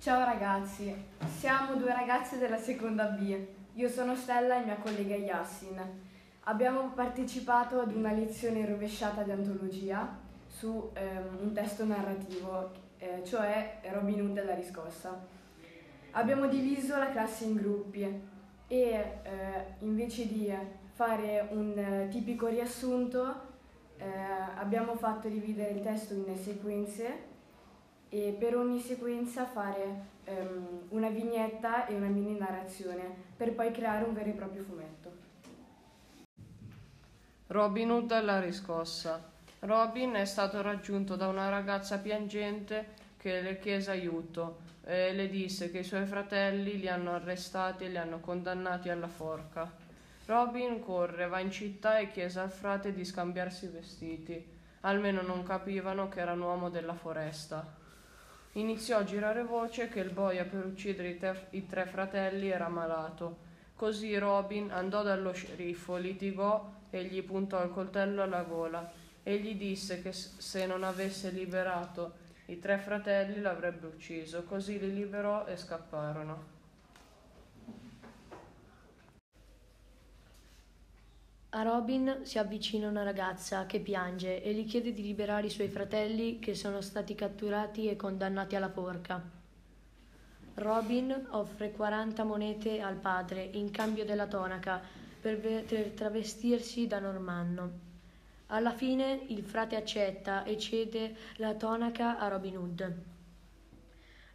Ciao ragazzi, siamo due ragazze della seconda B. Io sono Stella e mia collega Yassin. Abbiamo partecipato ad una lezione rovesciata di antologia su ehm, un testo narrativo, eh, cioè Robin Hood e la riscossa. Abbiamo diviso la classe in gruppi e eh, invece di fare un eh, tipico riassunto eh, abbiamo fatto dividere il testo in sequenze e per ogni sequenza fare um, una vignetta e una mini narrazione per poi creare un vero e proprio fumetto. Robin Hood alla riscossa. Robin è stato raggiunto da una ragazza piangente che le chiese aiuto e le disse che i suoi fratelli li hanno arrestati e li hanno condannati alla forca. Robin corre, va in città e chiese al frate di scambiarsi i vestiti. Almeno non capivano che era un uomo della foresta. Iniziò a girare voce che il boia per uccidere i, te- i tre fratelli era malato. Così Robin andò dallo sceriffo, litigò e gli puntò il coltello alla gola e gli disse che se non avesse liberato i tre fratelli l'avrebbe ucciso. Così li liberò e scapparono. A Robin si avvicina una ragazza che piange e gli chiede di liberare i suoi fratelli che sono stati catturati e condannati alla forca. Robin offre 40 monete al padre in cambio della tonaca per, travestirsi da normanno. Alla fine il frate accetta e cede la tonaca a Robin Hood.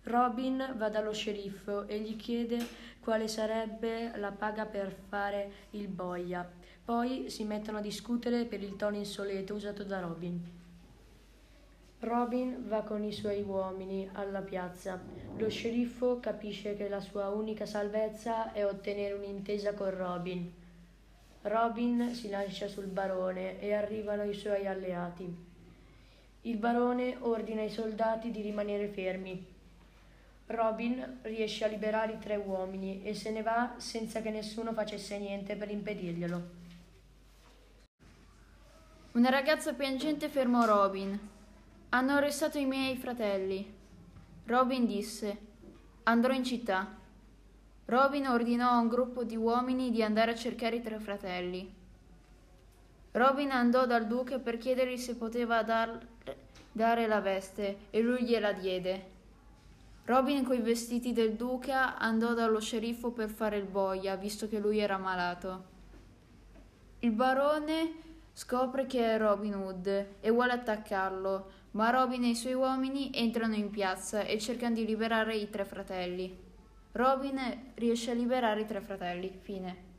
Robin va dallo sceriffo e gli chiede quale sarebbe la paga per fare il boia poi si mettono a discutere per il tono insolito usato da Robin. Robin va con i suoi uomini alla piazza. Lo sceriffo capisce che la sua unica salvezza è ottenere un'intesa con Robin. Robin si lancia sul barone e arrivano i suoi alleati. Il barone ordina ai soldati di rimanere fermi. Robin riesce a liberare i tre uomini e se ne va senza che nessuno facesse niente per impedirglielo. Una ragazza piangente fermò Robin. Hanno arrestato i miei fratelli. Robin disse: Andrò in città. Robin ordinò a un gruppo di uomini di andare a cercare i tre fratelli. Robin andò dal duca per chiedergli se poteva dar, dare la veste e lui gliela diede. Robin coi vestiti del duca andò dallo sceriffo per fare il boia, visto che lui era malato. Il barone Scopre che è Robin Hood e vuole attaccarlo, ma Robin e i suoi uomini entrano in piazza e cercano di liberare i tre fratelli. Robin riesce a liberare i tre fratelli. Fine.